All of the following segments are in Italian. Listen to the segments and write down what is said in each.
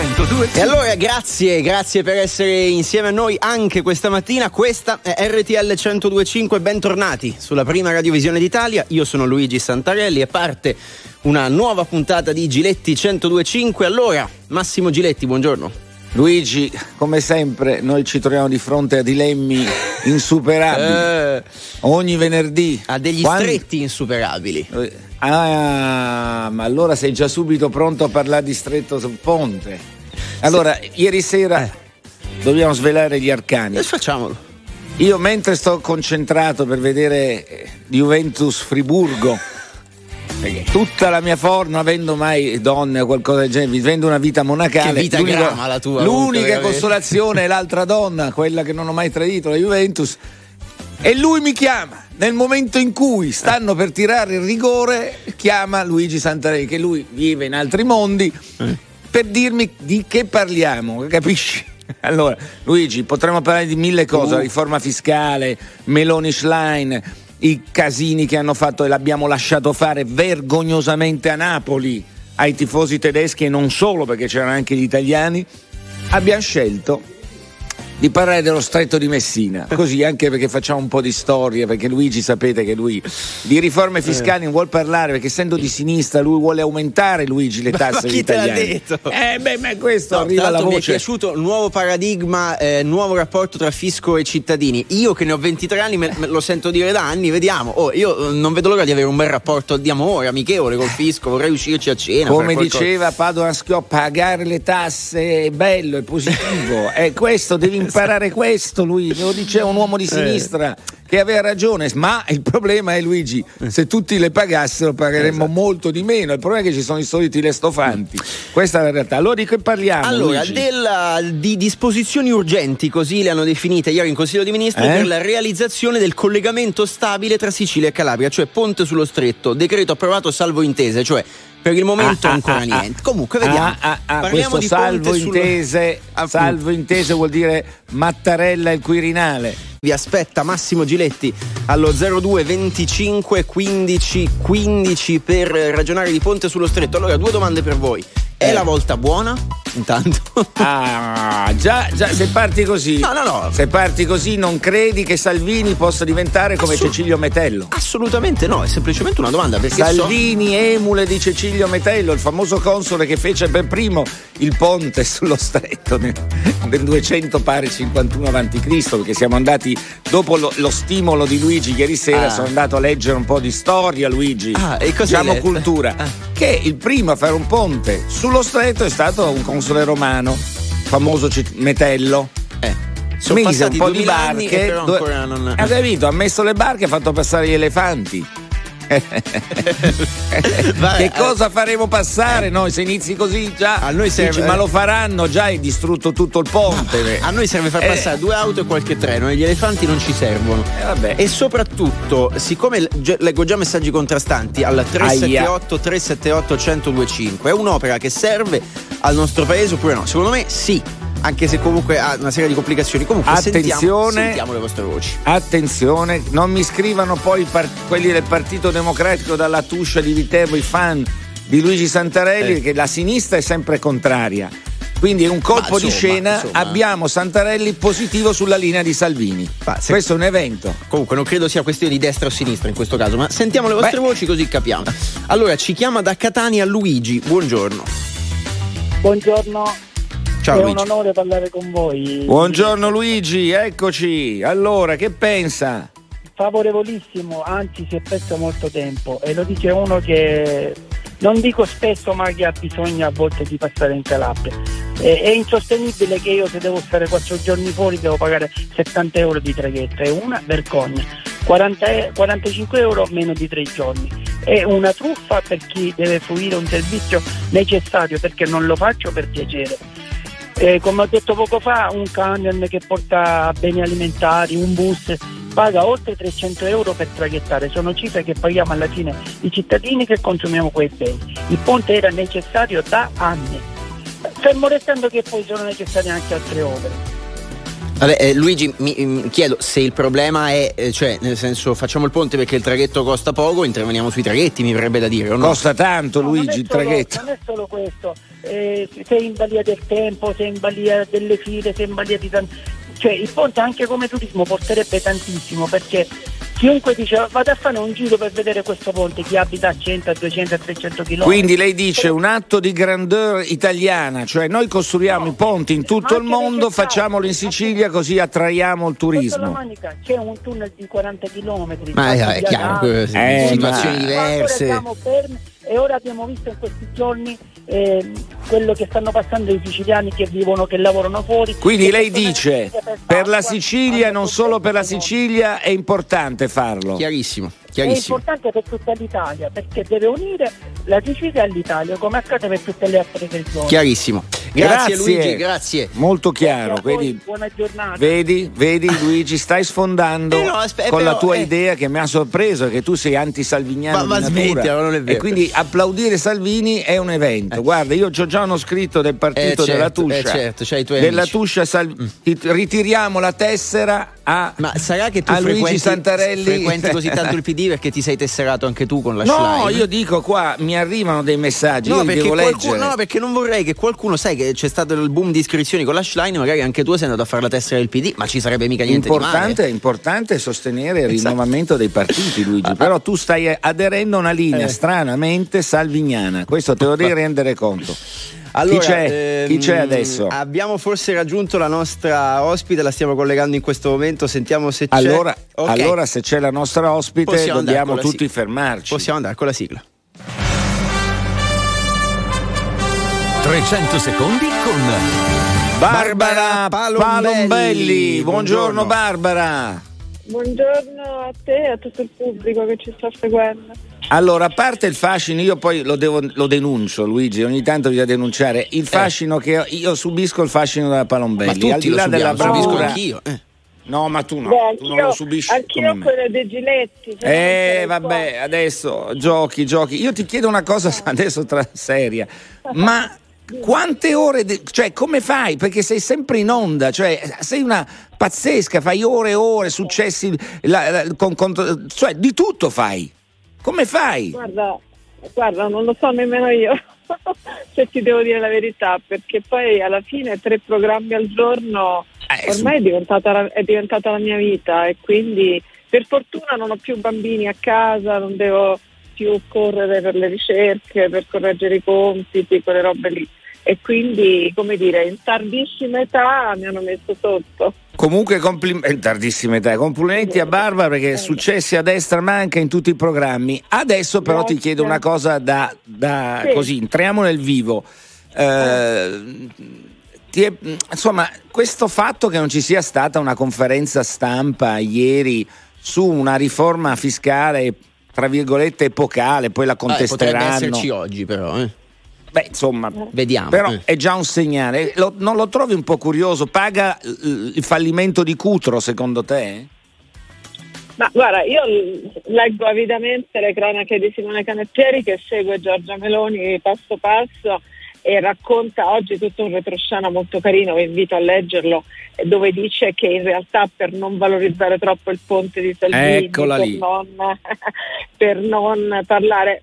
102. E allora grazie, grazie per essere insieme a noi anche questa mattina. Questa è RTL 1025, bentornati sulla prima radiovisione d'Italia. Io sono Luigi Santarelli e parte una nuova puntata di Giletti 1025. Allora, Massimo Giletti, buongiorno. Luigi, come sempre, noi ci troviamo di fronte a dilemmi insuperabili. Eh, Ogni venerdì. ha degli Quando- stretti insuperabili. Eh, Ah, ma allora sei già subito pronto a parlare di stretto sul ponte. Allora, ieri sera dobbiamo svelare gli arcani. E facciamolo. Io mentre sto concentrato per vedere eh, Juventus Friburgo, tutta la mia forma, non avendo mai donne o qualcosa del genere, vivendo una vita monacale, Che vita l'unica- la tua, comunque, l'unica veramente. consolazione è l'altra donna, quella che non ho mai tradito, la Juventus. E lui mi chiama nel momento in cui stanno per tirare il rigore, chiama Luigi Santarelli, che lui vive in altri mondi, per dirmi di che parliamo, capisci? Allora, Luigi, potremmo parlare di mille cose, la riforma fiscale, Meloni Schlein, i casini che hanno fatto e l'abbiamo lasciato fare vergognosamente a Napoli ai tifosi tedeschi e non solo perché c'erano anche gli italiani. Abbiamo scelto di parlare dello stretto di Messina, così anche perché facciamo un po' di storia, perché Luigi sapete che lui di riforme fiscali non vuole parlare, perché essendo di sinistra lui vuole aumentare Luigi le tasse Ma chi te l'ha detto? Eh beh, ma questo No, arriva la l'altro mi è voce. piaciuto nuovo paradigma, eh, nuovo rapporto tra fisco e cittadini. Io che ne ho 23 anni me, me lo sento dire da anni, vediamo. Oh, io eh, non vedo l'ora di avere un bel rapporto di amore, amichevole col fisco, vorrei uscirci a cena. Come diceva Padoan Schioppa, pagare le tasse è bello, è positivo. è questo, devi imparare questo, lui. Lo diceva un uomo di sinistra che aveva ragione. Ma il problema è, Luigi, se tutti le pagassero pagheremmo molto di meno. Il problema è che ci sono i soliti restofanti. Questa è la realtà. Allora di che parliamo? Allora, della- di disposizioni urgenti, così le hanno definite ieri in Consiglio dei Ministri, Eh? per la realizzazione del collegamento stabile tra Sicilia e Calabria, cioè ponte sullo stretto, decreto approvato salvo intese, cioè per il momento Ah, ah, ancora ah, niente. Comunque, vediamo. Ah, ah, ah, Parliamo questo di salvo sul- intese, Appunto. salvo intese vuol dire Mattarella e il Quirinale. Vi aspetta Massimo Giletti allo 02 25 15 15 per ragionare di ponte sullo stretto. Allora, due domande per voi. È Eh. la volta buona? Intanto. Ah, già, già, se parti così. No, no, no. Se parti così, non credi che Salvini possa diventare come Assolut- Cecilio Metello? Assolutamente no, è semplicemente una domanda perché so- Salvini, emule di Cecilio Metello, il famoso console che fece per primo il ponte sullo stretto nel, nel 200 pare 51 a.C. Perché siamo andati dopo lo, lo stimolo di Luigi ieri sera, Ah. sono andato a leggere un po' di storia, Luigi. Ah, e cosa diciamo cultura. Ah. Che il primo a fare un ponte sullo stretto è stato un console romano, famoso Ce- Metello. Eh, sono Mise un po' di 2000 anni barche. e ancora non... Ha capito? Ha messo le barche e ha fatto passare gli elefanti. Che eh. cosa faremo passare noi se inizi così già? A noi serve- Dici, ma lo faranno già hai distrutto tutto il ponte. A noi serve far Eh. passare due auto e qualche treno e gli elefanti non ci servono. Eh, vabbè. E soprattutto, siccome leggo già messaggi contrastanti al 378 378 1025, è un'opera che serve al nostro paese oppure no? Secondo me sì, anche se comunque ha una serie di complicazioni. Comunque sentiamo, Attenzione. sentiamo le vostre voci. Attenzione, non mi scrivano poi i par- quelli del Partito Democratico dalla tuscia di Viterbo, i fan di Luigi Santarelli, Eh. che la sinistra è sempre contraria. Quindi è un colpo Ma di insomma, scena, insomma. abbiamo Santarelli positivo sulla linea di Salvini. Ma se- Questo è un evento. Comunque non credo sia questione di destra o sinistra in questo caso, ma sentiamo le vostre Beh. voci così capiamo. Allora, ci chiama da Catania Luigi, buongiorno. Buongiorno, Ciao è Luigi. un onore parlare con voi. Buongiorno Luigi, eccoci. Allora, che pensa? Favorevolissimo, anzi si è perso molto tempo e lo dice uno che non dico spesso ma che ha bisogno a volte di passare in Calabria. Eh, È insostenibile che io se devo stare quattro giorni fuori devo pagare 70 euro di traghetto, è una vergogna. 40 e- 45 euro meno di tre giorni. È una truffa per chi deve fruire un servizio necessario perché non lo faccio per piacere. Eh, come ho detto poco fa, un camion che porta beni alimentari, un bus, paga oltre 300 euro per traghettare. Sono cifre che paghiamo alla fine i cittadini che consumiamo quei beni. Il ponte era necessario da anni, fermo restando che poi sono necessarie anche altre opere. Vabbè, eh, Luigi, mi, mi, chiedo se il problema è, eh, cioè, nel senso, facciamo il ponte perché il traghetto costa poco, interveniamo sui traghetti, mi verrebbe da dire. No? Costa tanto, no, Luigi, il traghetto. Non è solo questo, eh, sei in balia del tempo, sei in balia delle file, sei in balia di tanti. Cioè, il ponte anche come turismo porterebbe tantissimo perché chiunque dice vado a fare un giro per vedere questo ponte, chi abita a 100, a 200, a 300 km. Quindi lei dice un atto di grandeur italiana, cioè noi costruiamo no, i ponti in tutto il mondo, facciamolo in Sicilia così attraiamo il turismo. Manica, c'è un tunnel di 40 km. Ma è, è chiaro, eh, situazioni ma... diverse. E ora abbiamo visto in questi giorni eh, quello che stanno passando i siciliani che vivono, che lavorano fuori. Quindi lei dice per, per la Sicilia, non solo per la Sicilia, è importante farlo. Chiarissimo. È importante per tutta l'Italia perché deve unire la Sicilia all'Italia come accade per tutte le altre regioni. Chiarissimo. Grazie, grazie, Luigi, grazie. Molto chiaro. Vedi, buona giornata. Vedi, vedi Luigi, stai sfondando eh no, aspe- con però, la tua eh. idea che mi ha sorpreso che tu sei anti-salviniano ma, ma smettila, non è vero. E quindi applaudire Salvini è un evento. Eh. Guarda, io ho già uno scritto del partito eh, certo, della Tuscia. Eh, certo, c'hai i tuoi della amici. Tuscia Sal- mm. ritiriamo la tessera a, Ma sarà che tu a Luigi frequenti, Santarelli frequenti così tanto il PD perché ti sei tesserato anche tu con la no? No, io dico qua mi arrivano dei messaggi, no, devo qualcuno. No, perché non vorrei che qualcuno, sai che c'è stato il boom di iscrizioni con la Schlein, magari anche tu sei andato a fare la tessera del PD, ma ci sarebbe mica niente importante, di male. È importante sostenere il esatto. rinnovamento dei partiti, Luigi, però tu stai aderendo a una linea eh. stranamente salviniana, questo te lo devi rendere conto. Allora, chi, c'è? Ehm, chi c'è adesso? Abbiamo forse raggiunto la nostra ospite, la stiamo collegando in questo momento, sentiamo se c'è. Allora, okay. allora se c'è la nostra ospite Possiamo dobbiamo tutti sigla. fermarci. Possiamo andare con la sigla. 300 secondi con Barbara, Barbara Palombelli. Palombelli. Buongiorno Barbara. Buongiorno a te e a tutto il pubblico che ci sta seguendo. Allora, a parte il fascino, io poi lo, devo, lo denuncio, Luigi, ogni tanto bisogna denunciare il eh. fascino eh. che io subisco il fascino della Palombelli. Ma al di là della bravura, anch'io. Eh. No, ma tu no, Beh, tu non lo subisci. Anch'io quello dei giletti. Eh, vabbè, adesso giochi, giochi. Io ti chiedo una cosa adesso tra seria, ma quante ore, de- cioè come fai? Perché sei sempre in onda, cioè sei una pazzesca, fai ore e ore, successi, la, la, con, con, cioè di tutto fai. Come fai? Guarda, guarda, non lo so nemmeno io, se ti devo dire la verità, perché poi alla fine tre programmi al giorno eh, ormai è diventata, è diventata la mia vita e quindi per fortuna non ho più bambini a casa, non devo più correre per le ricerche, per correggere i compiti, quelle robe lì e quindi come dire in tardissima età mi hanno messo sotto. Comunque complimenti in tardissima età complimenti a Barbara perché successi a destra manca in tutti i programmi. Adesso però Grazie. ti chiedo una cosa da, da sì. così entriamo nel vivo. Eh, è, insomma questo fatto che non ci sia stata una conferenza stampa ieri su una riforma fiscale tra virgolette epocale poi la contesteranno ah, potrebbe esserci oggi però eh Beh, insomma, vediamo. Però eh. è già un segnale. Lo, non lo trovi un po' curioso? Paga il fallimento di Cutro, secondo te? Ma guarda, io leggo avidamente le cronache di Simone Canettieri che segue Giorgia Meloni passo passo e racconta oggi tutto un retroscena molto carino, vi invito a leggerlo, dove dice che in realtà per non valorizzare troppo il ponte di Salvini, per non, per non parlare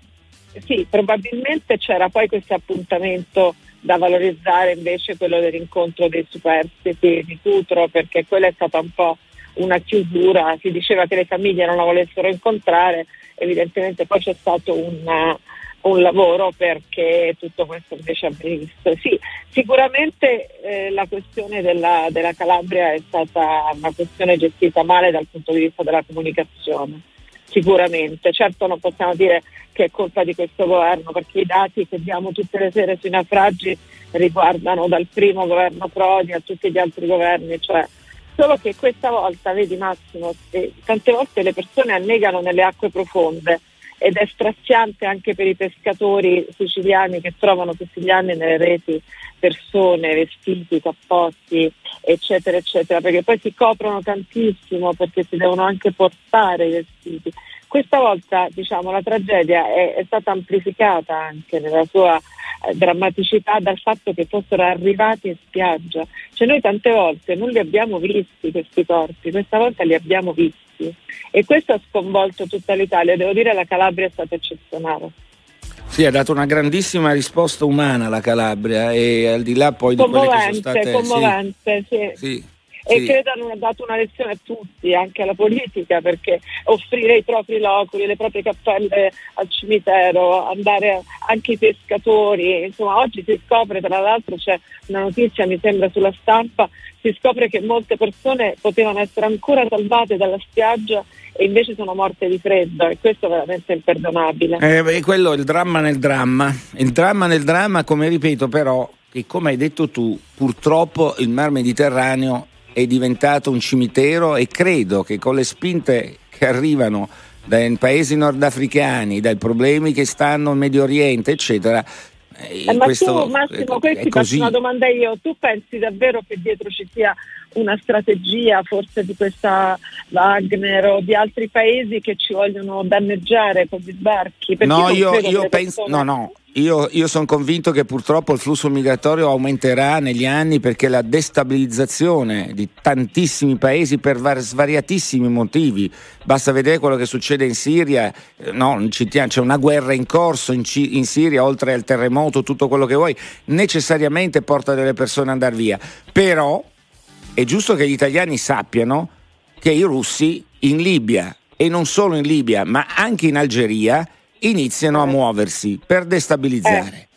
sì, probabilmente c'era poi questo appuntamento da valorizzare invece quello dell'incontro dei superstiti di Cutro perché quella è stata un po' una chiusura, si diceva che le famiglie non la volessero incontrare, evidentemente poi c'è stato un, un lavoro perché tutto questo invece avvenisse. Sì, sicuramente eh, la questione della, della Calabria è stata una questione gestita male dal punto di vista della comunicazione sicuramente. Certo non possiamo dire che è colpa di questo governo perché i dati che diamo tutte le sere sui naufragi riguardano dal primo governo Prodi a tutti gli altri governi, cioè solo che questa volta, vedi Massimo, tante volte le persone annegano nelle acque profonde ed è straziante anche per i pescatori siciliani che trovano tutti gli anni nelle reti persone, vestiti, cappotti, eccetera, eccetera, perché poi si coprono tantissimo perché si devono anche portare i vestiti. Questa volta diciamo, la tragedia è, è, stata amplificata anche nella sua eh, drammaticità dal fatto che fossero arrivati in spiaggia. Cioè noi tante volte non li abbiamo visti questi corpi, questa volta li abbiamo visti e questo ha sconvolto tutta l'Italia. Devo dire che la Calabria è stata eccezionale. Sì, ha dato una grandissima risposta umana la Calabria e al di là poi di quelle che sono state... Commovente, sì. sì. sì e credo hanno dato una lezione a tutti, anche alla politica, perché offrire i propri loculi, le proprie cappelle al cimitero, andare anche i pescatori, insomma oggi si scopre, tra l'altro c'è una notizia mi sembra sulla stampa, si scopre che molte persone potevano essere ancora salvate dalla spiaggia e invece sono morte di freddo e questo è veramente imperdonabile. Eh, quello è il dramma nel dramma, il dramma nel dramma come ripeto però che come hai detto tu purtroppo il mar Mediterraneo è diventato un cimitero e credo che con le spinte che arrivano dai paesi nordafricani, dai problemi che stanno in Medio Oriente, eccetera, eh, eh ma questo, tu Massimo, questi faccio una domanda io, tu pensi davvero che dietro ci sia una strategia forse di questa Wagner o di altri paesi che ci vogliono danneggiare con gli sbarchi? No, io, io penso, persone... no, no, io, io sono convinto che purtroppo il flusso migratorio aumenterà negli anni perché la destabilizzazione di tantissimi paesi per svariatissimi motivi, basta vedere quello che succede in Siria, eh, no, c'è una guerra in corso in, in Siria, oltre al terremoto, tutto quello che vuoi, necessariamente porta delle persone ad andare via. Però è giusto che gli italiani sappiano che i russi in Libia e non solo in Libia, ma anche in Algeria, iniziano a eh. muoversi per destabilizzare.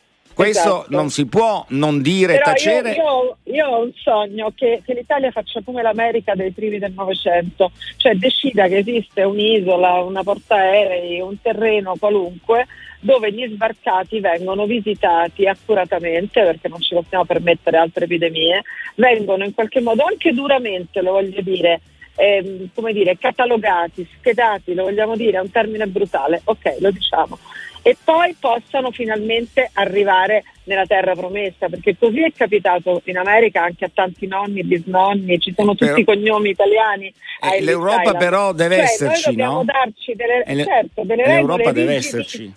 Questo esatto. non si può non dire, Però tacere. Io, io, io, ho un sogno che, che, l'Italia faccia come l'America dei primi del Novecento, cioè decida che esiste un'isola, una portaerei, un terreno qualunque dove gli sbarcati vengono visitati accuratamente perché non ci possiamo permettere altre epidemie, vengono in qualche modo anche duramente, lo voglio dire, ehm, come dire, catalogati, schedati, lo vogliamo dire, è un termine brutale, ok, lo diciamo, e poi possano finalmente arrivare nella terra promessa, perché così è capitato in America anche a tanti nonni, bisnonni, ci sono tutti i cognomi italiani. Eh, L'Europa Island. però deve cioè, esserci, noi dobbiamo no? darci delle, le, certo, delle regole deve esserci.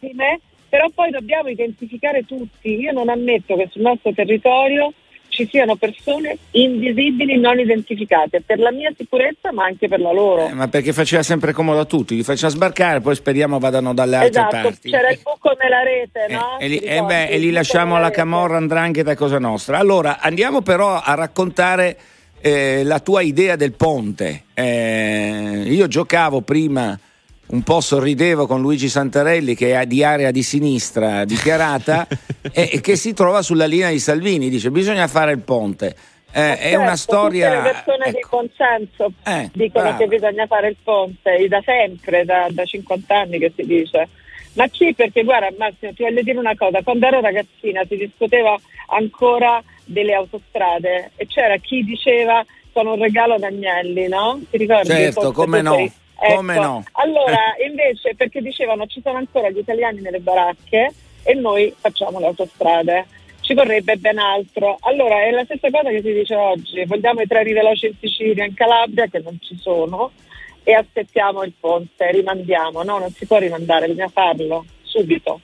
però poi dobbiamo identificare tutti. Io non ammetto che sul nostro territorio ci siano persone invisibili, non identificate, per la mia sicurezza ma anche per la loro. Eh, ma perché faceva sempre comodo a tutti, li faceva sbarcare, poi speriamo vadano dalle altre esatto, parti. C'era il buco nella rete, eh, no? E, li, eh beh, e li lasciamo alla camorra andrangheta cosa nostra. Allora, andiamo però a raccontare eh, la tua idea del ponte. Eh, io giocavo prima un po' sorridevo con Luigi Santarelli che è di area di sinistra dichiarata e, e, che si trova sulla linea di Salvini, dice bisogna fare il ponte. Eh, certo, è una storia. Le persone ecco. di consenso eh, dicono brava. che bisogna fare il ponte, da sempre, da, da 50 anni che si dice. Ma sì, perché guarda Massimo, ti voglio dire una cosa, quando ero ragazzina si discuteva ancora delle autostrade e c'era chi diceva sono un regalo ad Agnelli, no? Ti ricordi? Certo, come no. Ecco, Come no? Allora, invece, perché dicevano ci sono ancora gli italiani nelle baracche e noi facciamo le autostrade. Ci vorrebbe ben altro. Allora, è la stessa cosa che si dice oggi. Vogliamo i treni veloci in Sicilia, in Calabria, che non ci sono, e aspettiamo il ponte, rimandiamo. No, non si può rimandare, bisogna farlo subito.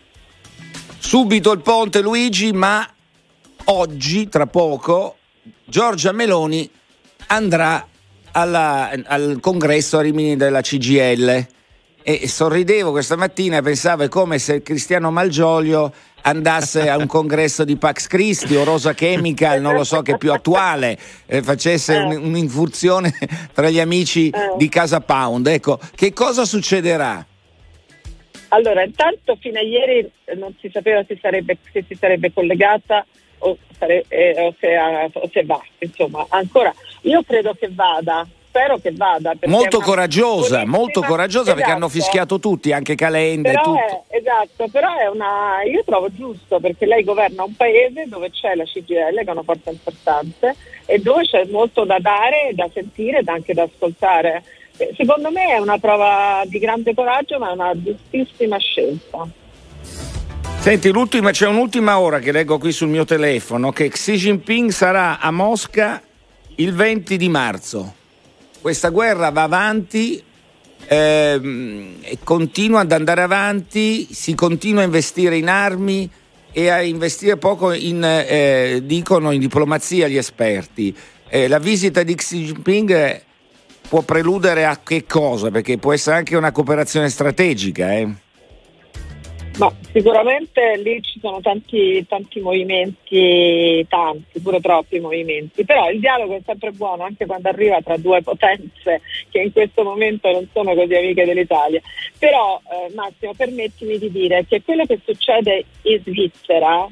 Subito il ponte, Luigi, ma oggi, tra poco, Giorgia Meloni andrà alla, al congresso a Rimini della CGL e sorridevo questa mattina e pensavo è come se Cristiano Malgioglio andasse a un congresso di Pax Christi o Rosa Chemical, non lo so che è più attuale, eh, facesse un, un'infurzione tra gli amici di Casa Pound. Ecco, che cosa succederà? Allora, intanto fino a ieri non si sapeva se, sarebbe, se si sarebbe collegata o, sare, eh, o, se, o se va, insomma, ancora io credo che vada, spero che vada. Molto coraggiosa, molto coraggiosa esatto. perché hanno esatto. fischiato tutti, anche Calenda però e tutto. È, esatto, però è una, io trovo giusto perché lei governa un paese dove c'è la CGL che è una forza importante e dove c'è molto da dare, da sentire ed anche da ascoltare. Secondo me è una prova di grande coraggio ma è una giustissima scelta. Senti, c'è un'ultima ora che leggo qui sul mio telefono che Xi Jinping sarà a Mosca il 20 di marzo. Questa guerra va avanti ehm, continua ad andare avanti, si continua a investire in armi e a investire poco in, eh, dicono, in diplomazia gli esperti. Eh, la visita di Xi Jinping può preludere a che cosa? Perché può essere anche una cooperazione strategica. Eh? Ma sicuramente lì ci sono tanti, tanti movimenti, tanti, pure troppi movimenti, però il dialogo è sempre buono anche quando arriva tra due potenze che in questo momento non sono così amiche dell'Italia. Però eh, Massimo permettimi di dire che quello che succede in Svizzera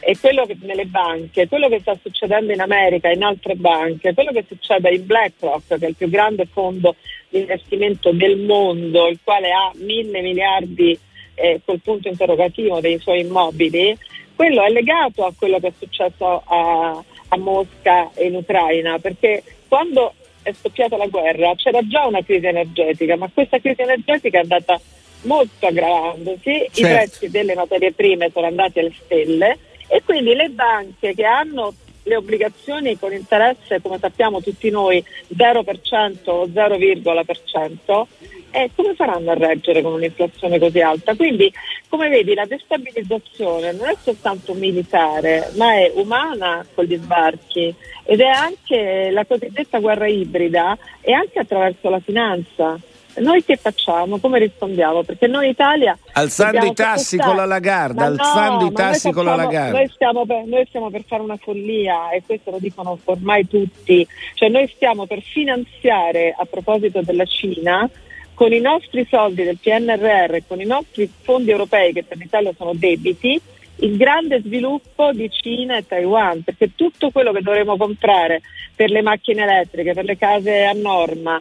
e quello che nelle banche, quello che sta succedendo in America, in altre banche, quello che succede in BlackRock, che è il più grande fondo di investimento del mondo, il quale ha mille miliardi di eh, col punto interrogativo dei suoi immobili, quello è legato a quello che è successo a, a Mosca e in Ucraina, perché quando è scoppiata la guerra c'era già una crisi energetica, ma questa crisi energetica è andata molto aggravandosi, certo. i prezzi delle materie prime sono andati alle stelle e quindi le banche che hanno le obbligazioni con interesse, come sappiamo tutti noi, 0% o 0,% eh, come faranno a reggere con un'inflazione così alta? Quindi, come vedi, la destabilizzazione non è soltanto militare, ma è umana con gli sbarchi ed è anche la cosiddetta guerra ibrida e anche attraverso la finanza. Noi che facciamo? Come rispondiamo? Perché noi Italia... Alzando i tassi con la Lagarda, alzando no, i tassi con la Lagarda. Noi stiamo, per, noi stiamo per fare una follia e questo lo dicono ormai tutti. Cioè noi stiamo per finanziare, a proposito della Cina, con i nostri soldi del PNRR, con i nostri fondi europei che per l'Italia sono debiti, il grande sviluppo di Cina e Taiwan, perché tutto quello che dovremo comprare per le macchine elettriche, per le case a norma,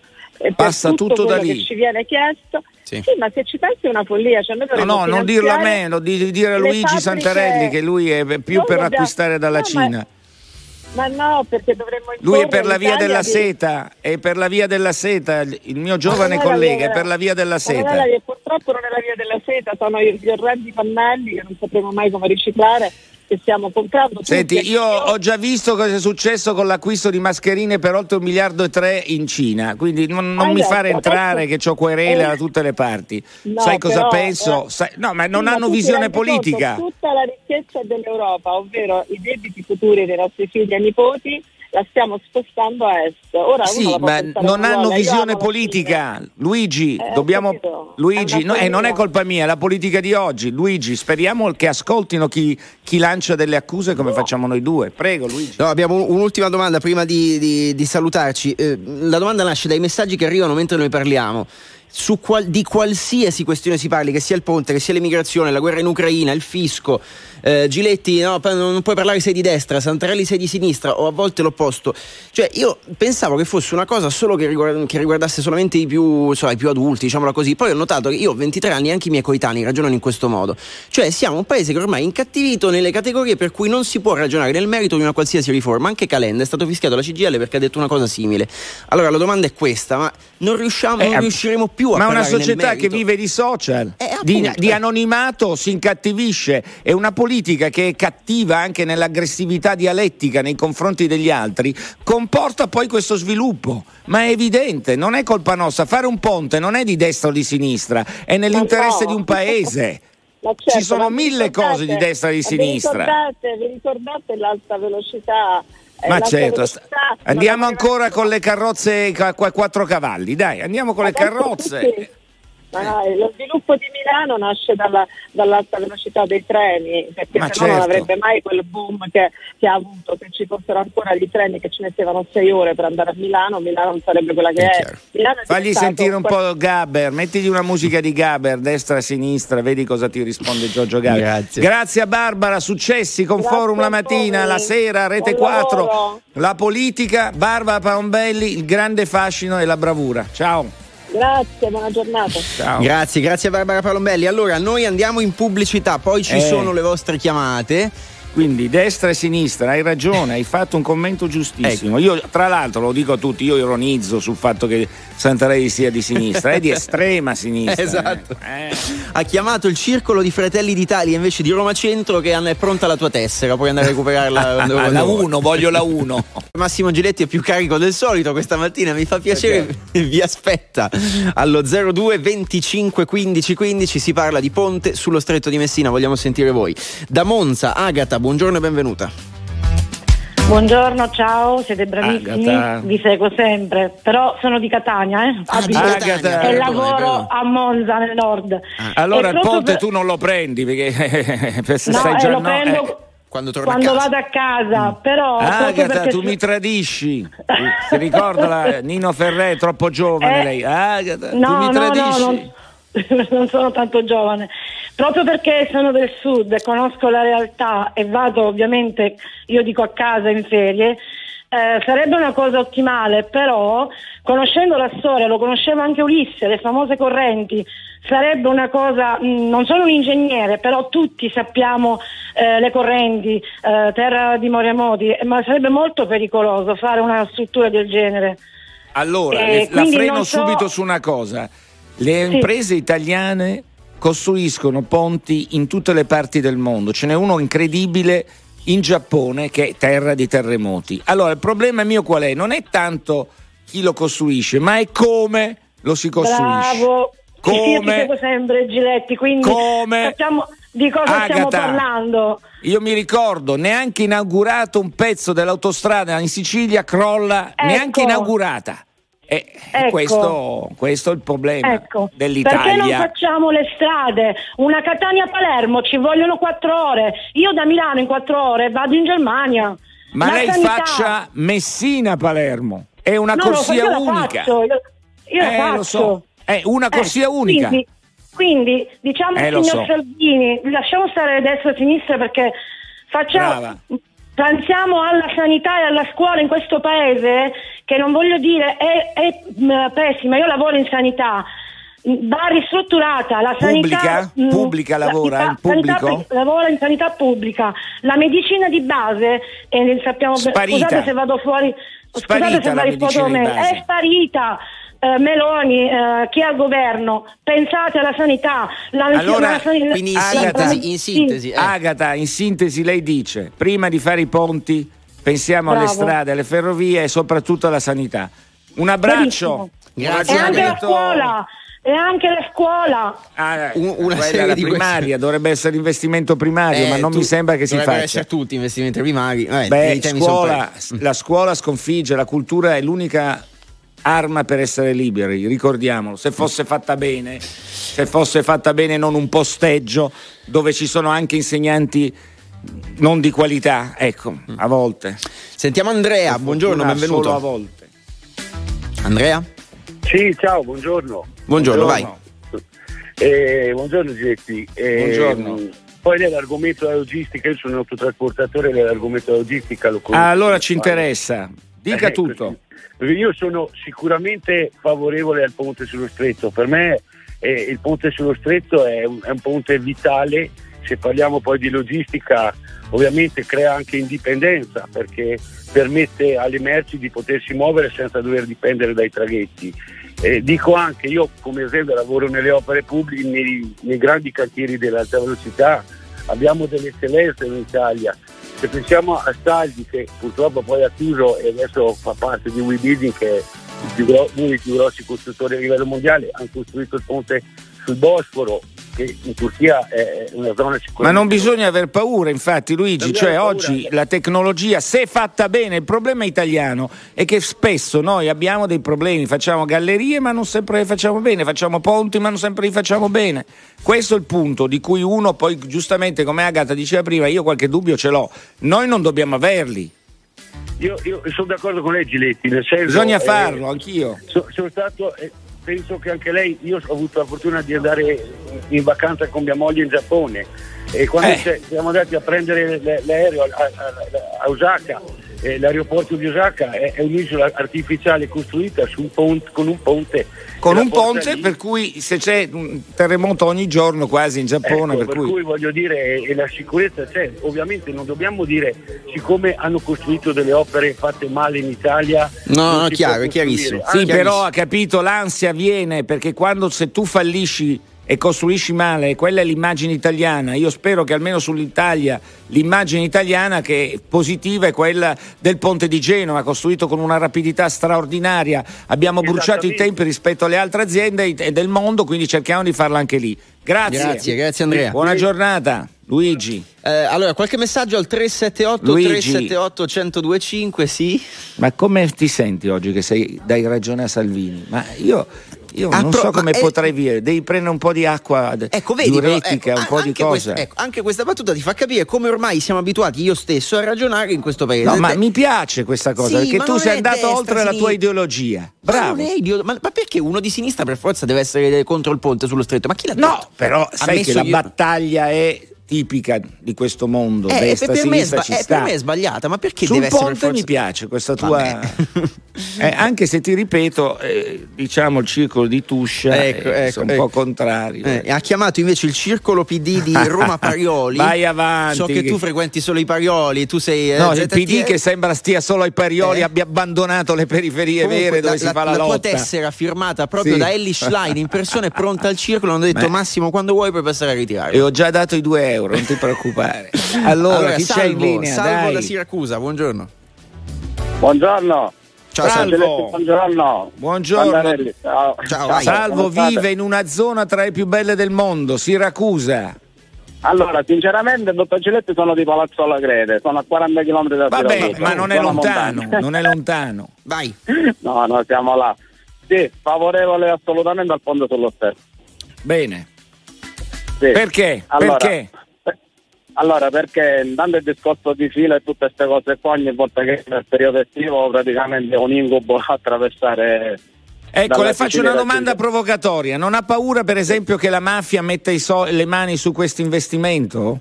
passa tutto, tutto da lì. che ci viene chiesto. Sì. sì. ma se ci pensi è una follia. Cioè no, no, non dirlo a me, lo di dire a Luigi fabbriche... Santarelli che lui è più Noi per dobbiamo... acquistare dalla no, Cina. Ma ma no, perché dovremmo Lui è per la via della di... seta, è per la via della seta, il mio giovane collega è per la via della seta. È, purtroppo non è la via della seta, sono gli orrendi pannelli che non sapremo mai come riciclare che stiamo comprando. Senti, io ho già visto cosa è successo con l'acquisto di mascherine per oltre un miliardo e tre in Cina, quindi non, non ah, mi fare entrare adesso... che ho querele eh, da tutte le parti. No, Sai cosa però, penso? Eh, Sai... no, ma non sì, hanno visione politica. Tutta la ricchezza dell'Europa, ovvero i debiti futuri dei nostri figli e nipoti, la stiamo spostando a est. Ora sì, ma non hanno visione politica. Luigi, eh, dobbiamo... Luigi, no, eh, non è colpa mia, è la politica di oggi. Luigi, speriamo che ascoltino chi, chi lancia delle accuse come no. facciamo noi due. Prego, Luigi. No, abbiamo un'ultima domanda prima di, di, di salutarci. Eh, la domanda nasce dai messaggi che arrivano mentre noi parliamo qual, di qualsiasi questione si parli, che sia il ponte, che sia l'immigrazione, la guerra in Ucraina, il fisco, eh, Giletti, no, non puoi parlare sei di destra, Santarelli sei di sinistra o a volte l'opposto. Cioè io pensavo che fosse una cosa solo che, riguarda, che riguardasse solamente i più, so, i più adulti, diciamola così. Poi ho notato che io ho 23 anni e anche i miei coetanei ragionano in questo modo. Cioè siamo un paese che ormai è incattivito nelle categorie per cui non si può ragionare nel merito di una qualsiasi riforma. Anche Calenda è stato fischiato alla CGL perché ha detto una cosa simile. Allora la domanda è questa, ma non riusciamo, eh, non riusciremo più a Ma una società che vive di social, eh, di, di anonimato si incattivisce, è una politica politica che è cattiva anche nell'aggressività dialettica nei confronti degli altri, comporta poi questo sviluppo. Ma è evidente, non è colpa nostra. Fare un ponte non è di destra o di sinistra, è nell'interesse no. di un paese. Certo, Ci sono mille cose di destra e di sinistra. Vi ricordate, vi ricordate l'alta velocità? Ma certo, andiamo ancora con le carrozze a quattro cavalli, dai, andiamo con le carrozze. Ma lo sviluppo di Milano nasce dalla, dall'alta velocità dei treni, perché se certo. no non avrebbe mai quel boom che, che, ha avuto. Se ci fossero ancora i treni che ci mettevano sei ore per andare a Milano, Milano non sarebbe quella che è. è. Fagli sentire un po' Gaber, mettigli una musica di Gaber, destra e sinistra, vedi cosa ti risponde Giorgio Gaber. Grazie. Grazie a Barbara, successi con Grazie Forum la mattina, la sera, Rete Buon 4, lavoro. la politica, Barbara Paombelli, il grande fascino e la bravura. Ciao. Grazie, buona giornata. Ciao. Grazie, grazie a Barbara Palombelli. Allora, noi andiamo in pubblicità, poi ci eh. sono le vostre chiamate. Quindi destra e sinistra, hai ragione, hai fatto un commento giustissimo. Ecco. Io tra l'altro lo dico a tutti, io ironizzo sul fatto che Santarelli sia di sinistra, è di estrema sinistra. Esatto. eh. Eh. Ha chiamato il circolo di Fratelli d'Italia invece di Roma Centro che è pronta la tua tessera, puoi andare a recuperarla. la vuoi. 1, voglio la 1. Massimo Giletti è più carico del solito questa mattina, mi fa piacere, vi aspetta allo 02 25 15 15 si parla di ponte sullo stretto di Messina, vogliamo sentire voi. Da Monza, Agata, buongiorno e benvenuta. Buongiorno, ciao, siete bravissimi, Agata. vi seguo sempre, però sono di Catania, eh? Ah, di Abito Catania, e lavoro a Monza nel nord. Allora E il ponte per- tu non lo prendi perché per se No, stai eh, già lo no, prendo eh. Quando quando a casa. vado a casa, però proprio Agata, tu mi tradisci. Ti ricorda la- Nino Ferré, troppo giovane Eh, lei. Agata, no, tu mi no, tradisci. no, non... non sono tanto giovane, proprio perché sono del sud e conosco la realtà e vado ovviamente, io dico a casa in ferie, eh, sarebbe una cosa ottimale, però conoscendo la storia, lo conosceva anche Ulisse, le famose correnti, sarebbe una cosa, mh, non sono un ingegnere, però tutti sappiamo eh, le correnti, eh, terra di Moriamodi, eh, ma sarebbe molto pericoloso fare una struttura del genere. Allora, Eh, le- la freno so- subito su una cosa. Le Sì. imprese italiane costruiscono ponti in tutte le parti del mondo. Ce n'è uno incredibile in Giappone che è terra di terremoti. Allora, il problema mio qual è? Non è tanto chi lo costruisce, ma è come lo si costruisce. Bravo, Sì, sì, Come? seguo sempre Giletti, quindi Come? sappiamo di cosa stiamo Agata. parlando. Io mi ricordo, neanche inaugurato un pezzo dell'autostrada in Sicilia crolla, Ecco. neanche inaugurata. E Ecco. questo, questo è il problema Ecco, dell'Italia. perché non facciamo le strade? Una Catania-Palermo ci vogliono quattro ore. Io da Milano in quattro ore vado in Germania. Ma La lei sanità- faccia Messina-Palermo, è una No, no, corsia la unica. io, io Eh, lo so. È una Eh, corsia unica. Quindi, quindi, diciamo Eh, signor so. Salvini, lasciamo stare destra e sinistra perché facciamo, Brava. Pensiamo alla sanità e alla scuola in questo paese che non voglio dire è, è, mh, pessima, io lavoro in sanità. mh, Va ristrutturata la sanità Pubblica? Pubblica la- lavora? la- In pubblico? sanità- lavora in sanità pubblica. La medicina di base, e sappiamo be- Sparita. scusate se vado fuori, Sparita scusate se medicina di me, è sparita. Eh, Meloni, eh, chi è al governo, pensate alla sanità. La, Allora, la sanità- Quindi in Agata. in sintesi, eh. Agata, in sintesi lei dice, prima di fare i ponti pensiamo alle Bravo. strade, alle ferrovie e soprattutto alla sanità. Un abbraccio. Grazie, E anche la scuola, e anche la scuola. Ah, Un- una quella serie di primaria, queste- dovrebbe essere investimento primario, Eh, ma non tu- mi sembra che si faccia. essere tutti investimenti primari. Vabbè, Beh, scuola, la scuola sconfigge, la cultura è l'unica arma per essere liberi, ricordiamolo. Se fosse fatta bene, se fosse fatta bene non un posteggio dove ci sono anche insegnanti non di qualità, ecco, a volte. Sentiamo Andrea, buongiorno, Fortuna Solo a benvenuto. volte. Andrea? Sì, ciao, buongiorno. Buongiorno, vai. Eh, buongiorno Giletti. Eh, Buongiorno. Poi nell'argomento della logistica, io sono un autotrasportatore dell'argomento della logistica. Lo conosco. Ah, allora ci interessa, dica Eh, tutto. io sono sicuramente favorevole al ponte sullo stretto. Per me eh, il ponte sullo stretto è un, è un ponte vitale. Se parliamo poi di logistica, ovviamente crea anche indipendenza perché permette alle merci di potersi muovere senza dover dipendere dai traghetti. Eh, dico anche, io come esempio lavoro nelle opere pubbliche, nei, nei grandi cantieri dell'alta velocità, abbiamo delle eccellenze in Italia. Se pensiamo a Staldi che purtroppo poi ha chiuso e adesso fa parte di WeBuilding che è uno dei più grossi costruttori a livello mondiale, hanno costruito il ponte sul Bosforo che in Turchia è una zona sicuramente... Ma non bisogna aver paura, infatti, Luigi, Non cioè oggi la tecnologia, se fatta bene, il problema italiano è che spesso noi abbiamo dei problemi, facciamo gallerie ma non sempre le facciamo bene, facciamo ponti ma non sempre li facciamo bene. Questo è il punto di cui uno poi giustamente, come Agata diceva prima, io qualche dubbio ce l'ho, noi non dobbiamo averli, Io, io sono d'accordo con lei Giletti, nel senso... bisogna eh, farlo, anchio. So- sono stato, eh, penso che anche lei, io ho avuto la fortuna di andare in vacanza con mia moglie in Giappone e quando Eh. siamo andati a prendere l'aereo a, a- a Osaka eh, l'aeroporto di Osaka è, è, un'isola artificiale costruita un ponte, con un ponte. Con un ponte lì. per cui se c'è un terremoto ogni giorno quasi in Giappone. Ecco, per, per cui... cui... voglio dire, e la sicurezza c'è. Ovviamente non dobbiamo dire, siccome hanno costruito delle opere fatte male in Italia. No, no, chiaro, è chiarissimo. Sì, però ha capito, l'ansia viene perché quando se tu fallisci e costruisci male, quella è l'immagine italiana. Io spero che almeno sull'Italia l'immagine italiana che è positiva è quella del ponte di Genova, costruito con una rapidità straordinaria. Abbiamo bruciato i tempi rispetto alle altre aziende del mondo, quindi cerchiamo di farla anche lì. Grazie. Grazie, grazie Andrea. Buona giornata. Luigi. Eh, allora, qualche messaggio al 378 Luigi. 378 1025, sì. Ma come ti senti oggi che sei, dai ragione a Salvini? Ma io io ah, non pro, so come potrei vivere, devi prendere un po' di acqua ecco, vedi, diuretica, ecco, un po' di cosa. Questa, ecco, anche questa battuta ti fa capire come ormai siamo abituati io stesso a ragionare in questo paese. No, ma mi piace questa cosa sì, perché tu sei andato destra, oltre la tua ideologia. Bravo. Ma, idiota, ma, ma, perché uno di sinistra per forza deve essere contro il ponte sullo stretto? Ma chi l'ha no, detto? No, però sai che io... la battaglia è tipica di questo mondo, eh, destra, per, sinistra, me ci eh, sta. per me è sbagliata, ma perché Sul deve ponte essere mi piace questa tua... eh, anche se ti ripeto, eh, diciamo il circolo di Tuscia ecco, è ecco, un ecco. po' contrario. Eh, ha chiamato invece il circolo PD di Roma Parioli. Vai avanti. So che tu frequenti solo i Parioli, tu sei... Eh, no, il PD che sembra stia solo ai Parioli, abbia abbandonato le periferie Comunque, vere dove la, si fa la, la lotta. La tua tessera firmata proprio sì. da Ellie Schlein in persona è pronta al circolo, hanno detto Beh. Massimo quando vuoi puoi passare a ritirare. E ho già dato i due euro, non ti preoccupare. Allora, allora chi salvo, c'è in linea? Salvo Dai. da Siracusa, buongiorno. Buongiorno. Ciao, Salvo. Buongiorno. Buongiorno. Ciao. Ciao, Salvo vive in una zona tra le più belle del mondo, Siracusa. Allora, sinceramente, dottor Giletti sono di Palazzola Grede, sono a 40 km da Vabbè, ma non è lontano, non è lontano. Vai. No, no, siamo là. Sì, favorevole assolutamente al fondo sullo stesso. Bene. Sì. Perché? Allora, Perché? Allora, perché intanto il discorso di fila e tutte queste cose qua, ogni volta che è il periodo estivo, praticamente è un incubo attraversare. Ecco, le faccio una domanda provocatoria. Non ha paura, per esempio, che la mafia metta so- le mani su questo investimento?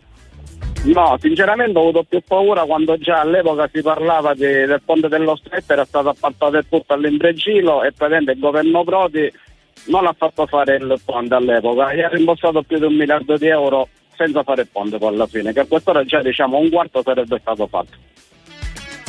No, sinceramente ho avuto più paura quando già all'epoca si parlava di, del ponte dello Stretto, era stato appaltato tutto all'imbregilo e praticamente il governo Prodi non ha fatto fare il ponte all'epoca, gli ha rimborsato più di un miliardo di euro senza fare ponte poi alla fine, che a quest'ora già diciamo un quarto sarebbe stato fatto.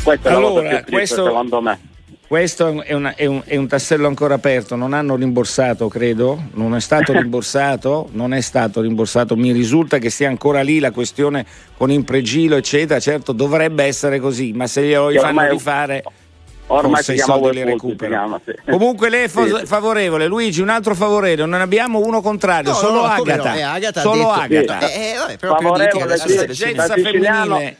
Questo è allora, triste, questo, secondo me. Questo è, una, è, un, è, un, tassello ancora aperto, non hanno rimborsato credo, non è stato rimborsato, non è stato rimborsato, mi risulta che sia ancora lì la questione con impregilo eccetera, certo dovrebbe essere così, ma se glielo fanno rifare ormai si chiama soldi li recupera. Sì. Comunque lei è fa- favorevole, Luigi, un altro favorevole, non abbiamo uno contrario, no, solo no, Agata. No, Agata. Solo Agata. Sì. Eh, eh, favorevole sì, da femminile.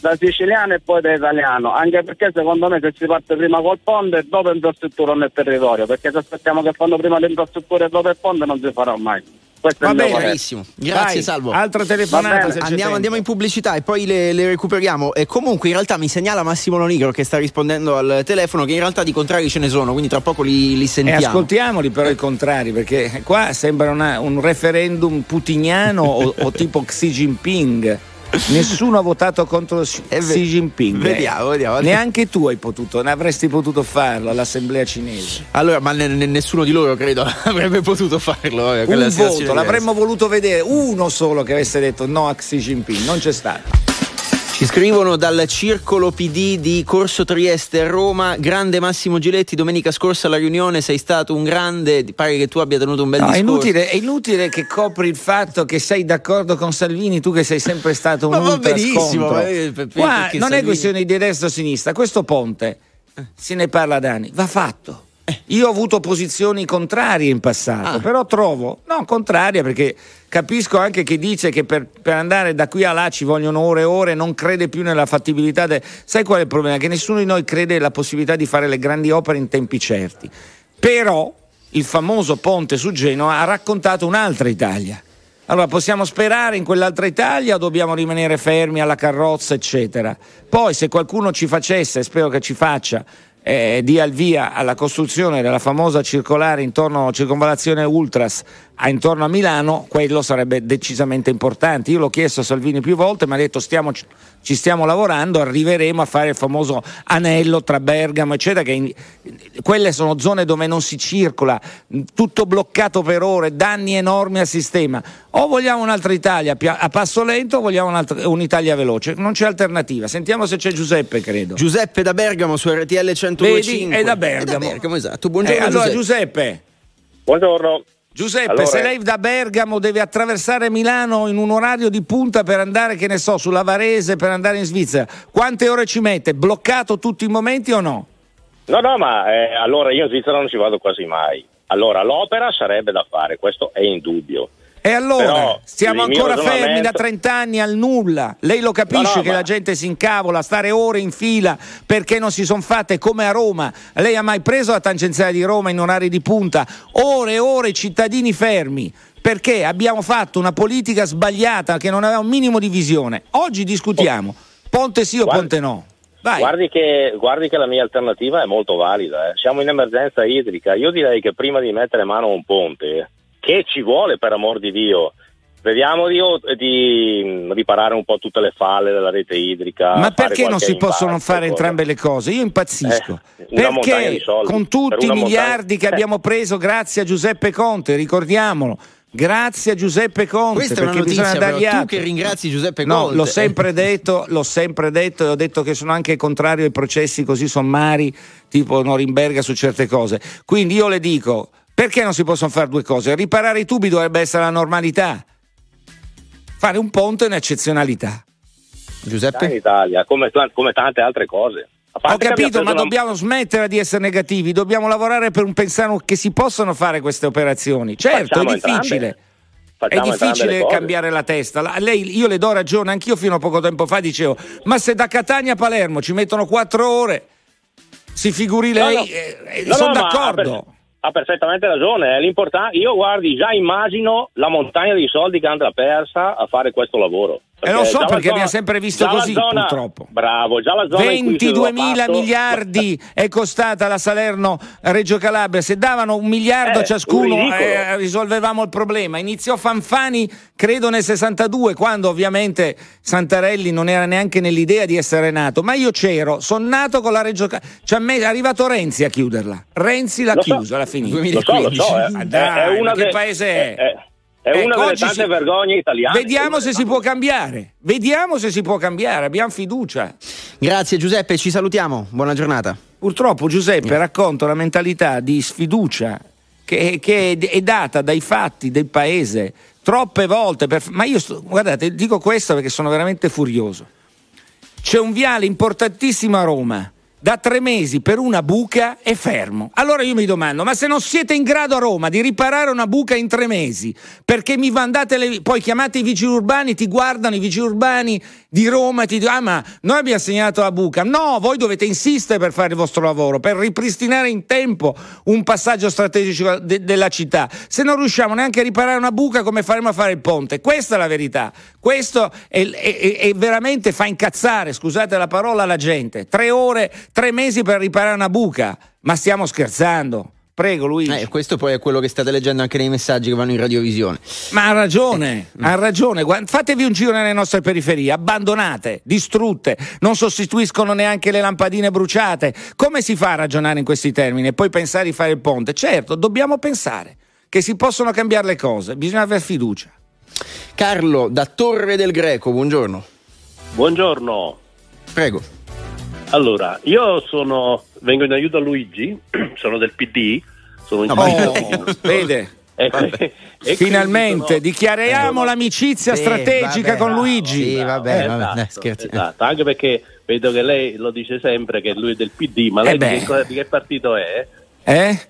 Da siciliano e poi da italiano, anche perché secondo me se si parte prima col ponte e dopo infrastruttura nel territorio, perché se aspettiamo che fanno prima le infrastrutture e dopo il ponte non si farà mai. Questo Va bene, benissimo. Grazie, Vai, Salvo. Altra telefonata. Andiamo, andiamo, in pubblicità e poi le, le, recuperiamo. E comunque, in realtà, mi segnala Massimo Lonigro che sta rispondendo al telefono che in realtà di contrari ce ne sono, quindi tra poco li, li sentiamo. E ascoltiamoli però i contrari, perché qua sembra una, un referendum putiniano o, o tipo Xi Jinping. Nessuno ha votato contro Xi Jinping. Vediamo, vediamo. Neanche tu hai potuto, ne avresti potuto farlo all'assemblea cinese. Allora, ma ne, ne, nessuno di loro credo avrebbe potuto farlo. Eh, Un voto, l'avremmo voluto vedere, uno solo che avesse detto no a Xi Jinping, non c'è stato. Ci scrivono dal circolo PD di Corso Trieste a Roma. Grande Massimo Giletti, domenica scorsa alla riunione sei stato un grande. Pare che tu abbia tenuto un bel no, discorso. È inutile, è inutile che copri il fatto che sei d'accordo con Salvini, tu che sei sempre stato un Ma va benissimo. Eh, per, per, Qua non Salvini... è questione di destra o sinistra, questo ponte se ne parla da anni, va fatto. Io ho avuto posizioni contrarie in passato, ah. però trovo, no, contraria perché capisco anche chi dice che per, per, andare da qui a là ci vogliono ore e ore, non crede più nella fattibilità. De... Sai qual è il problema? Che nessuno di noi crede nella possibilità di fare le grandi opere in tempi certi. Però il famoso ponte su Genova ha raccontato un'altra Italia. Allora possiamo sperare in quell'altra Italia o dobbiamo rimanere fermi alla carrozza, eccetera? Poi se qualcuno ci facesse, e spero che ci faccia, eh, dia il via alla costruzione della famosa circolare intorno a circonvalazione Ultras intorno a Milano, quello sarebbe decisamente importante. Io l'ho chiesto a Salvini più volte, mi ha detto stiamo, ci stiamo lavorando, arriveremo a fare il famoso anello tra Bergamo, eccetera, che in, quelle sono zone dove non si circola, tutto bloccato per ore, danni enormi al sistema. O vogliamo un'altra Italia a passo lento o vogliamo un'Italia veloce, non c'è alternativa. Sentiamo se c'è Giuseppe, credo. Giuseppe da Bergamo su RTL 125. Vedi, è da Bergamo. È da Bergamo esatto. Buongiorno eh, allora, Giuseppe. Buongiorno. Giuseppe, allora, se lei da Bergamo deve attraversare Milano in un orario di punta per andare, che ne so, sulla Varese, per andare in Svizzera, quante ore ci mette? Bloccato tutti i momenti o no? No, no, ma eh, allora io in Svizzera non ci vado quasi mai. Allora, l'opera sarebbe da fare, questo è indubbio. E allora Però, stiamo ancora fermi da 30 anni al nulla. Lei lo capisce no, no, che ma... la gente si incavola, stare ore in fila perché non si sono fatte come a Roma. Lei ha mai preso la tangenziale di Roma in orari di punta? Ore e ore cittadini fermi perché abbiamo fatto una politica sbagliata che non aveva un minimo di visione. Oggi discutiamo ponte sì o guardi, ponte no. Guardi che, guardi che, la mia alternativa è molto valida. Eh. Siamo in emergenza idrica. Io direi che prima di mettere mano a un ponte che ci vuole per amor di Dio. Vediamo di, di, riparare un po' tutte le falle della rete idrica. Ma perché non si possono fare entrambe le cose? Io impazzisco. Eh, perché con tutti i miliardi montagna... che abbiamo preso grazie a Giuseppe Conte, ricordiamolo, Grazie a Giuseppe Conte. Questa è una notizia, però, tu che ringrazi Giuseppe Conte. No, l'ho sempre detto, l'ho sempre detto e ho detto che sono anche contrario ai processi così sommari, tipo Norimberga su certe cose. Quindi io le dico, perché non si possono fare due cose? Riparare i tubi dovrebbe essere la normalità. Fare un ponte è un'eccezionalità. Giuseppe? In Italia, come, come tante altre cose. Ho capito, ma una... dobbiamo smettere di essere negativi, dobbiamo lavorare per un pensare che si possono fare queste operazioni. Certo, Facciamo è difficile. È difficile cambiare la testa. lei, io le do ragione, anch'io fino a poco tempo fa dicevo, ma se da Catania a Palermo ci mettono quattro ore, si figuri lei, no, no. Eh, no, sono d'accordo. Ha perfettamente ragione, è l'importante. Io guardi, già immagino la montagna di soldi che andrà persa a fare questo lavoro. E eh, lo so perché zona, abbiamo sempre visto così, zona, purtroppo. Bravo, già la zona 22 mila miliardi è costata la Salerno Reggio Calabria. Se davano un miliardo eh, a ciascuno, eh, risolvevamo il problema. Iniziò Fanfani, credo nel 62, quando ovviamente Santarelli non era neanche nell'idea di essere nato. Ma io c'ero, sono nato con la Reggio Calabria. Cioè, è arrivato Renzi a chiuderla. Renzi l'ha lo chiusa, so. l'ha finita. 2015. Lo so, so, eh. Dai, è una che de- paese è? È ecco, una delle tante si... vergogne italiane. Vediamo se si può cambiare. Vediamo se si può cambiare. Abbiamo fiducia. Grazie Giuseppe, ci salutiamo. Buona giornata. Purtroppo Giuseppe yeah. racconta una mentalità di sfiducia che, che è data dai fatti del paese troppe volte. Per... Ma io sto... guardate, dico questo perché sono veramente furioso. C'è un viale importantissimo a Roma da tre mesi per una buca è fermo. Allora io mi domando, ma se non siete in grado a Roma di riparare una buca in tre mesi, perché mi mandate le... poi chiamate i vigili urbani, ti guardano i vigili urbani di Roma e ti dicono, ah ma noi abbiamo segnato la buca. No, voi dovete insistere per fare il vostro lavoro, per ripristinare in tempo un passaggio strategico de- della città. Se non riusciamo neanche a riparare una buca, come faremo a fare il ponte? Questa è la verità. Questo è, è, è veramente fa incazzare, scusate la parola, la gente. Tre ore tre mesi per riparare una buca. Ma stiamo scherzando. Prego Luigi. Eh, questo poi è quello che state leggendo anche nei messaggi che vanno in radiovisione. Ma ha ragione, eh. ha ragione. Fatevi un giro nelle nostre periferie, abbandonate, distrutte, non sostituiscono neanche le lampadine bruciate. Come si fa a ragionare in questi termini e poi pensare di fare il ponte? Certo, dobbiamo pensare che si possono cambiare le cose, bisogna avere fiducia. Carlo da Torre del Greco, buongiorno. Buongiorno. Prego. Allora, io sono, vengo in aiuto a Luigi, sono del PD, sono in oh, vede. E, e Finalmente sono... dichiariamo eh, l'amicizia sì, strategica vabbè, con Luigi. Sì, vabbè, eh, vabbè esatto, scherzi. Esatto, anche perché vedo che lei lo dice sempre che lui è del PD, ma lei eh di, che, di che partito è? Eh?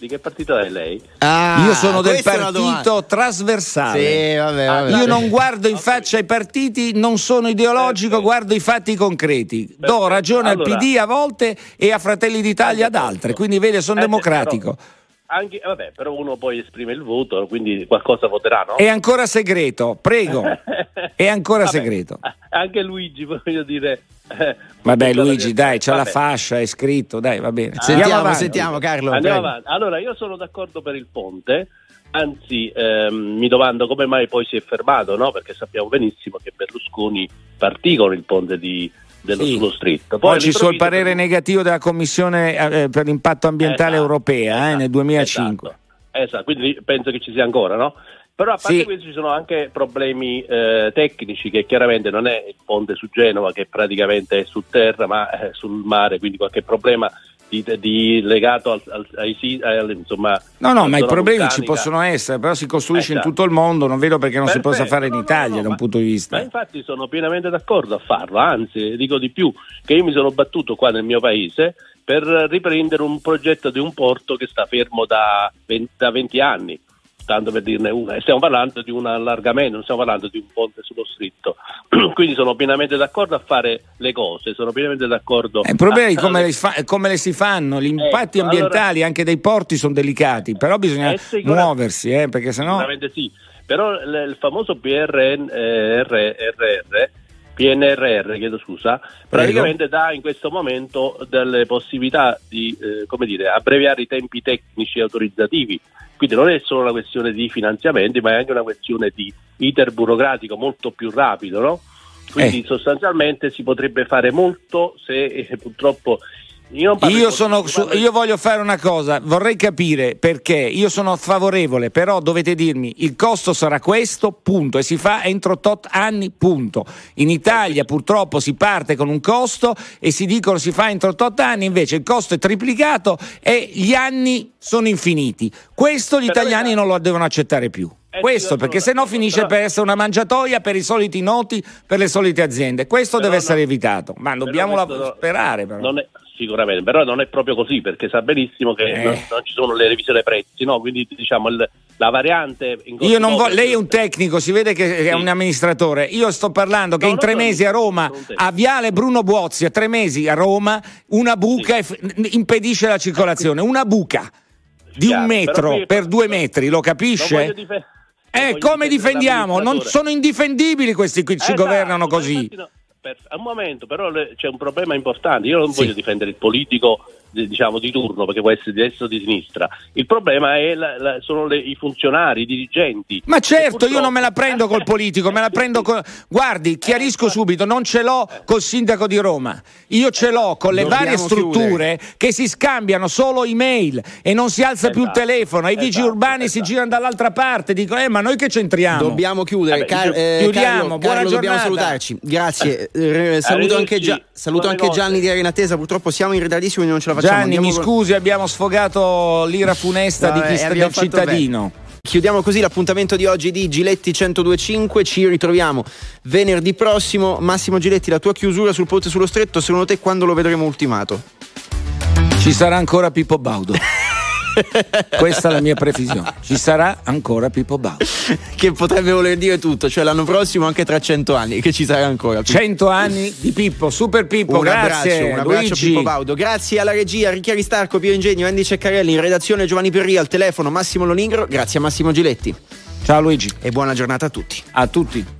Di che partito è lei? Ah, Io sono del partito trasversale. Sì, vabbè, vabbè. Io non guardo in faccia ai partiti, non sono ideologico, Perfetto. guardo i fatti concreti. Perfetto. Do ragione allora, al PD a volte e a Fratelli d'Italia ad altre, quindi vede, sono eh, democratico. Però, anche, vabbè, però uno poi esprime il voto, quindi qualcosa voterà, no? È ancora segreto, prego. È ancora vabbè, segreto. Anche Luigi, voglio dire. Eh, vabbè, Luigi, dai, c'ha vabbè. la fascia, è scritto, dai, va bene. Ah, sentiamo, sentiamo, Carlo. Andiamo avanti. Allora, io sono d'accordo per il ponte, Anzi, ehm, mi domando come mai poi si è fermato, no? perché sappiamo benissimo che Berlusconi partì con il ponte di, dello Sì. sullo stretto. Poi Poi ci sono il all'improvviso- parere negativo della Commissione eh, per l'impatto ambientale Esatto, europea eh, esatto, nel 2005. Esatto, esatto, quindi penso che ci sia ancora, no? Però a parte Sì. questo ci sono anche problemi eh, tecnici che chiaramente non è il ponte su Genova che praticamente è su terra ma è sul mare, quindi qualche problema di, di- legato al, al- ai si- al- insomma No, no, ma i problemi ci vulcanica. possono essere, però si costruisce in Esatto. tutto il mondo, non vedo perché non si possa Perfetto, fare in no, Italia no, da un ma- punto di vista. Ma infatti sono pienamente d'accordo a farlo, anzi dico di più, che io mi sono battuto qua nel mio paese per riprendere un progetto di un porto che sta fermo da 20, da 20 anni, tanto per dirne una, e stiamo parlando di un allargamento, non stiamo parlando di un ponte sullo stretto, quindi sono pienamente d'accordo a fare le cose, sono pienamente d'accordo... Eh, Il problema è come le, fa- come le si fanno, gli impatti Ecco, ambientali anche dei porti sono delicati, però bisogna Eh, muoversi, eh, perché sennò... Sicuramente sì, però il famoso PRN, eh, R- RR, PNRR, chiedo scusa, praticamente dà in questo momento delle possibilità di eh, come dire, abbreviare i tempi tecnici e autorizzativi. Quindi non è solo una questione di finanziamenti, ma è anche una questione di iter burocratico molto più rapido, no? Quindi Eh. sostanzialmente si potrebbe fare molto se eh, purtroppo io, Io, sono su- io voglio fare una cosa, vorrei capire perché io sono favorevole, però dovete dirmi il costo sarà questo, punto, e si fa entro tot anni, punto. In Italia purtroppo si parte con un costo e si dicono si fa entro tot anni, invece il costo è triplicato e gli anni sono infiniti. Questo gli Però italiani veda- non lo devono accettare più. Eh Questo perché sono se no finisce per essere una mangiatoia per i soliti noti, per le solite aziende. Questo deve no- essere evitato, ma dobbiamo sperare però. È- sicuramente, però non è proprio così perché sa benissimo che Eh. non, non ci sono le revisioni prezzi, no? quindi diciamo il- la variante... Io non voglio, lei è un tecnico, si vede che è Sì. un amministratore. Io sto parlando che No, in tre mesi a Roma, a Viale Bruno Buozzi, a tre mesi a Roma, una buca e f- impedisce la circolazione. Una buca di un Chiaro, metro però qui- per due metri, lo capisce? Eh, come difendiamo? Non sono indifendibili questi qui, ci Esatto, governano ma così. no, per- a un momento, però c'è un problema importante. Io non Sì. voglio difendere il politico diciamo di turno perché può essere di destra o di sinistra. Il problema è la- la- sono le- i funzionari, i dirigenti. Ma certo, E io non me la prendo col purtroppo- politico, me la prendo con... Guardi, chiarisco Eh, subito, non ce l'ho col sindaco di Roma, io ce l'ho con le Dobbiamo varie strutture che si scambiano solo email e non si alza più il Esatto, telefono, i vigili esatto, urbani si esatto. girano dall'altra parte, dicono, eh ma noi che c'entriamo? Dobbiamo chiudere, Vabbè, Car- eh, chiudiamo, Carlo, buona Carlo, dobbiamo salutarci. Grazie. Eh, saluto anche, Gia- saluto anche. Gianni di Arena Attesa. Purtroppo siamo in ritardissimo e non ce la facciamo. Gianni, mi Andiamo con- scusi, abbiamo sfogato l'ira funesta Vabbè, di chi sta del cittadino. Chiudiamo così l'appuntamento di oggi di Giletti 1025. Ci ritroviamo venerdì prossimo. Massimo Giletti, la tua chiusura sul ponte sullo stretto, secondo te quando lo vedremo ultimato? Ci sarà ancora Pippo Baudo. Questa è la mia previsione. Ci sarà ancora Pippo Baudo. che potrebbe voler dire tutto, cioè l'anno prossimo anche tra cento anni, che ci sarà ancora. 100 anni di Pippo, super Pippo, un grazie. abbraccio, un abbraccio Luigi. Pippo Baudo. Grazie alla regia, Ricchi Aristarco, Piero Ingegno, Andy Ceccarelli, in redazione Giovanni Perria, al telefono Massimo Lonigro. Grazie a Massimo Giletti Ciao Luigi, e buona giornata a tutti. a tutti.